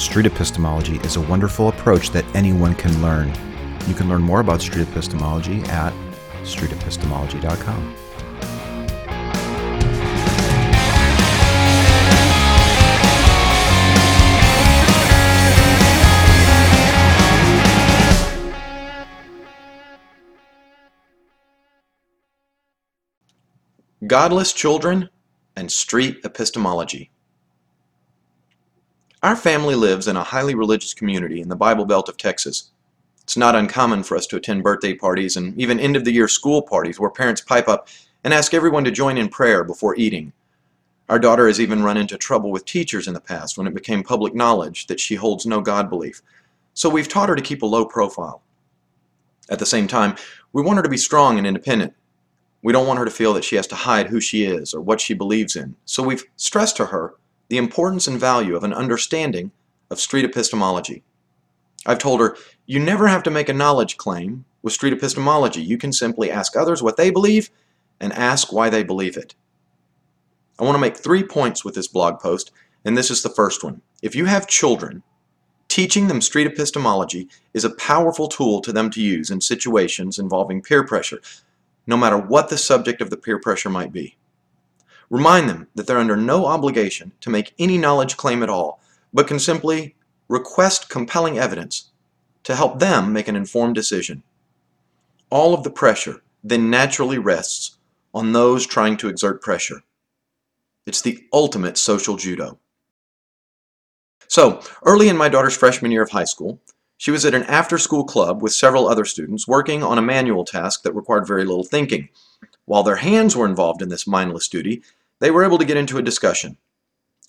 street epistemology is a wonderful approach that anyone can learn. You can learn more about street epistemology at streetepistemology.com. Godless Children and Street Epistemology. Our family lives in a highly religious community in the Bible Belt of Texas. It's not uncommon for us to attend birthday parties and even end of the year school parties where parents pipe up and ask everyone to join in prayer before eating. Our daughter has even run into trouble with teachers in the past when it became public knowledge that she holds no God belief. So we've taught her to keep a low profile. At the same time, we want her to be strong and independent. We don't want her to feel that she has to hide who she is or what she believes in. So we've stressed to her the importance and value of an understanding of street epistemology. I've told her, you never have to make a knowledge claim with street epistemology. You can simply ask others what they believe and ask why they believe it. I want to make three points with this blog post, and this is the first one. If you have children, teaching them street epistemology is a powerful tool to them to use in situations involving peer pressure, no matter what the subject of the peer pressure might be. Remind them that they're under no obligation to make any knowledge claim at all, but can simply request compelling evidence to help them make an informed decision. All of the pressure then naturally rests on those trying to exert pressure. It's the ultimate social judo. So, early in my daughter's freshman year of high school, she was at an after school club with several other students working on a manual task that required very little thinking. While their hands were involved in this mindless duty, they were able to get into a discussion.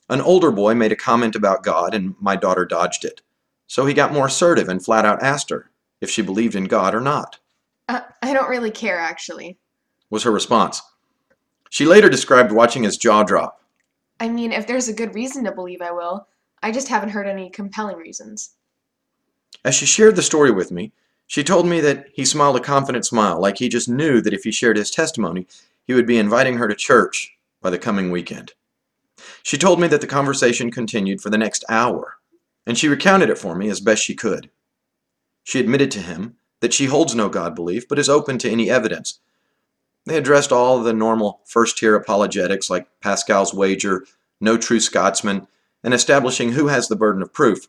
An older boy made a comment about God, and my daughter dodged it. So he got more assertive and flat out asked her if she believed in God or not. Uh, I don't really care, actually. Was her response. She later described watching his jaw drop. I mean, if there's a good reason to believe, I will. I just haven't heard any compelling reasons. As she shared the story with me, she told me that he smiled a confident smile, like he just knew that if he shared his testimony, he would be inviting her to church by the coming weekend. She told me that the conversation continued for the next hour, and she recounted it for me as best she could. She admitted to him that she holds no God belief, but is open to any evidence. They addressed all the normal first tier apologetics like Pascal's wager, no true Scotsman, and establishing who has the burden of proof.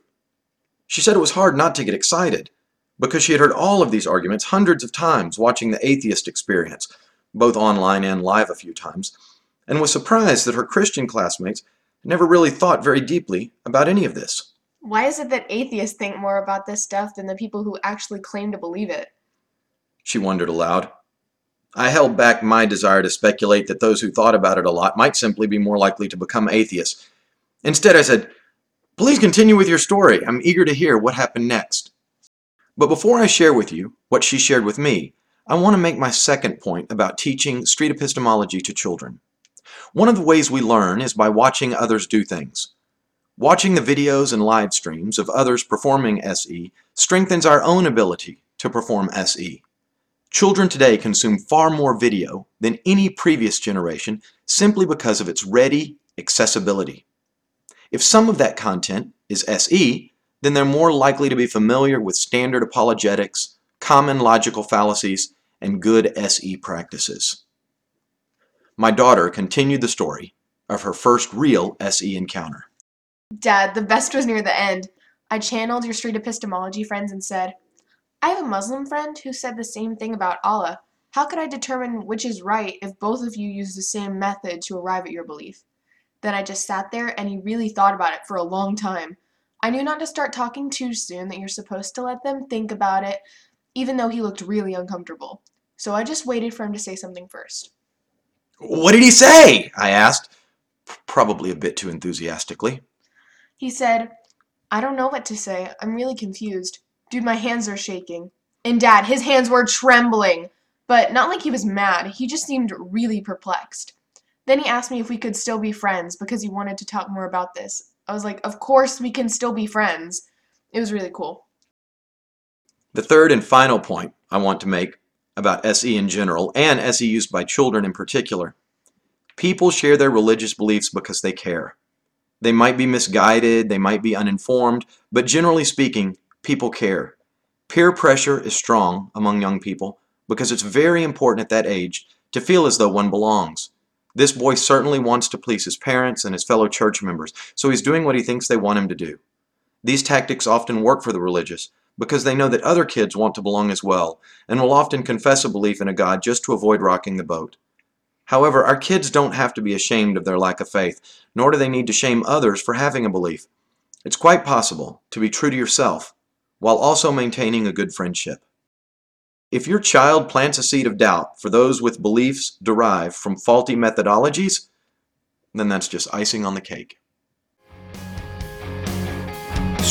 She said it was hard not to get excited because she had heard all of these arguments hundreds of times watching the atheist experience, both online and live a few times, and was surprised that her Christian classmates never really thought very deeply about any of this. Why is it that atheists think more about this stuff than the people who actually claim to believe it? She wondered aloud. I held back my desire to speculate that those who thought about it a lot might simply be more likely to become atheists. Instead, I said, Please continue with your story. I'm eager to hear what happened next. But before I share with you what she shared with me, I want to make my second point about teaching street epistemology to children. One of the ways we learn is by watching others do things. Watching the videos and live streams of others performing SE strengthens our own ability to perform SE. Children today consume far more video than any previous generation simply because of its ready accessibility. If some of that content is SE, then they're more likely to be familiar with standard apologetics, common logical fallacies, and good SE practices. My daughter continued the story of her first real SE encounter. Dad, the best was near the end. I channeled your street epistemology friends and said, I have a Muslim friend who said the same thing about Allah. How could I determine which is right if both of you use the same method to arrive at your belief? Then I just sat there and he really thought about it for a long time. I knew not to start talking too soon, that you're supposed to let them think about it, even though he looked really uncomfortable. So I just waited for him to say something first. What did he say? I asked, probably a bit too enthusiastically. He said, I don't know what to say. I'm really confused. Dude, my hands are shaking. And Dad, his hands were trembling. But not like he was mad, he just seemed really perplexed. Then he asked me if we could still be friends because he wanted to talk more about this. I was like, Of course we can still be friends. It was really cool. The third and final point I want to make about SE in general and SE used by children in particular. People share their religious beliefs because they care. They might be misguided, they might be uninformed, but generally speaking, people care. Peer pressure is strong among young people because it's very important at that age to feel as though one belongs. This boy certainly wants to please his parents and his fellow church members, so he's doing what he thinks they want him to do. These tactics often work for the religious because they know that other kids want to belong as well and will often confess a belief in a God just to avoid rocking the boat. However, our kids don't have to be ashamed of their lack of faith, nor do they need to shame others for having a belief. It's quite possible to be true to yourself while also maintaining a good friendship. If your child plants a seed of doubt for those with beliefs derived from faulty methodologies, then that's just icing on the cake.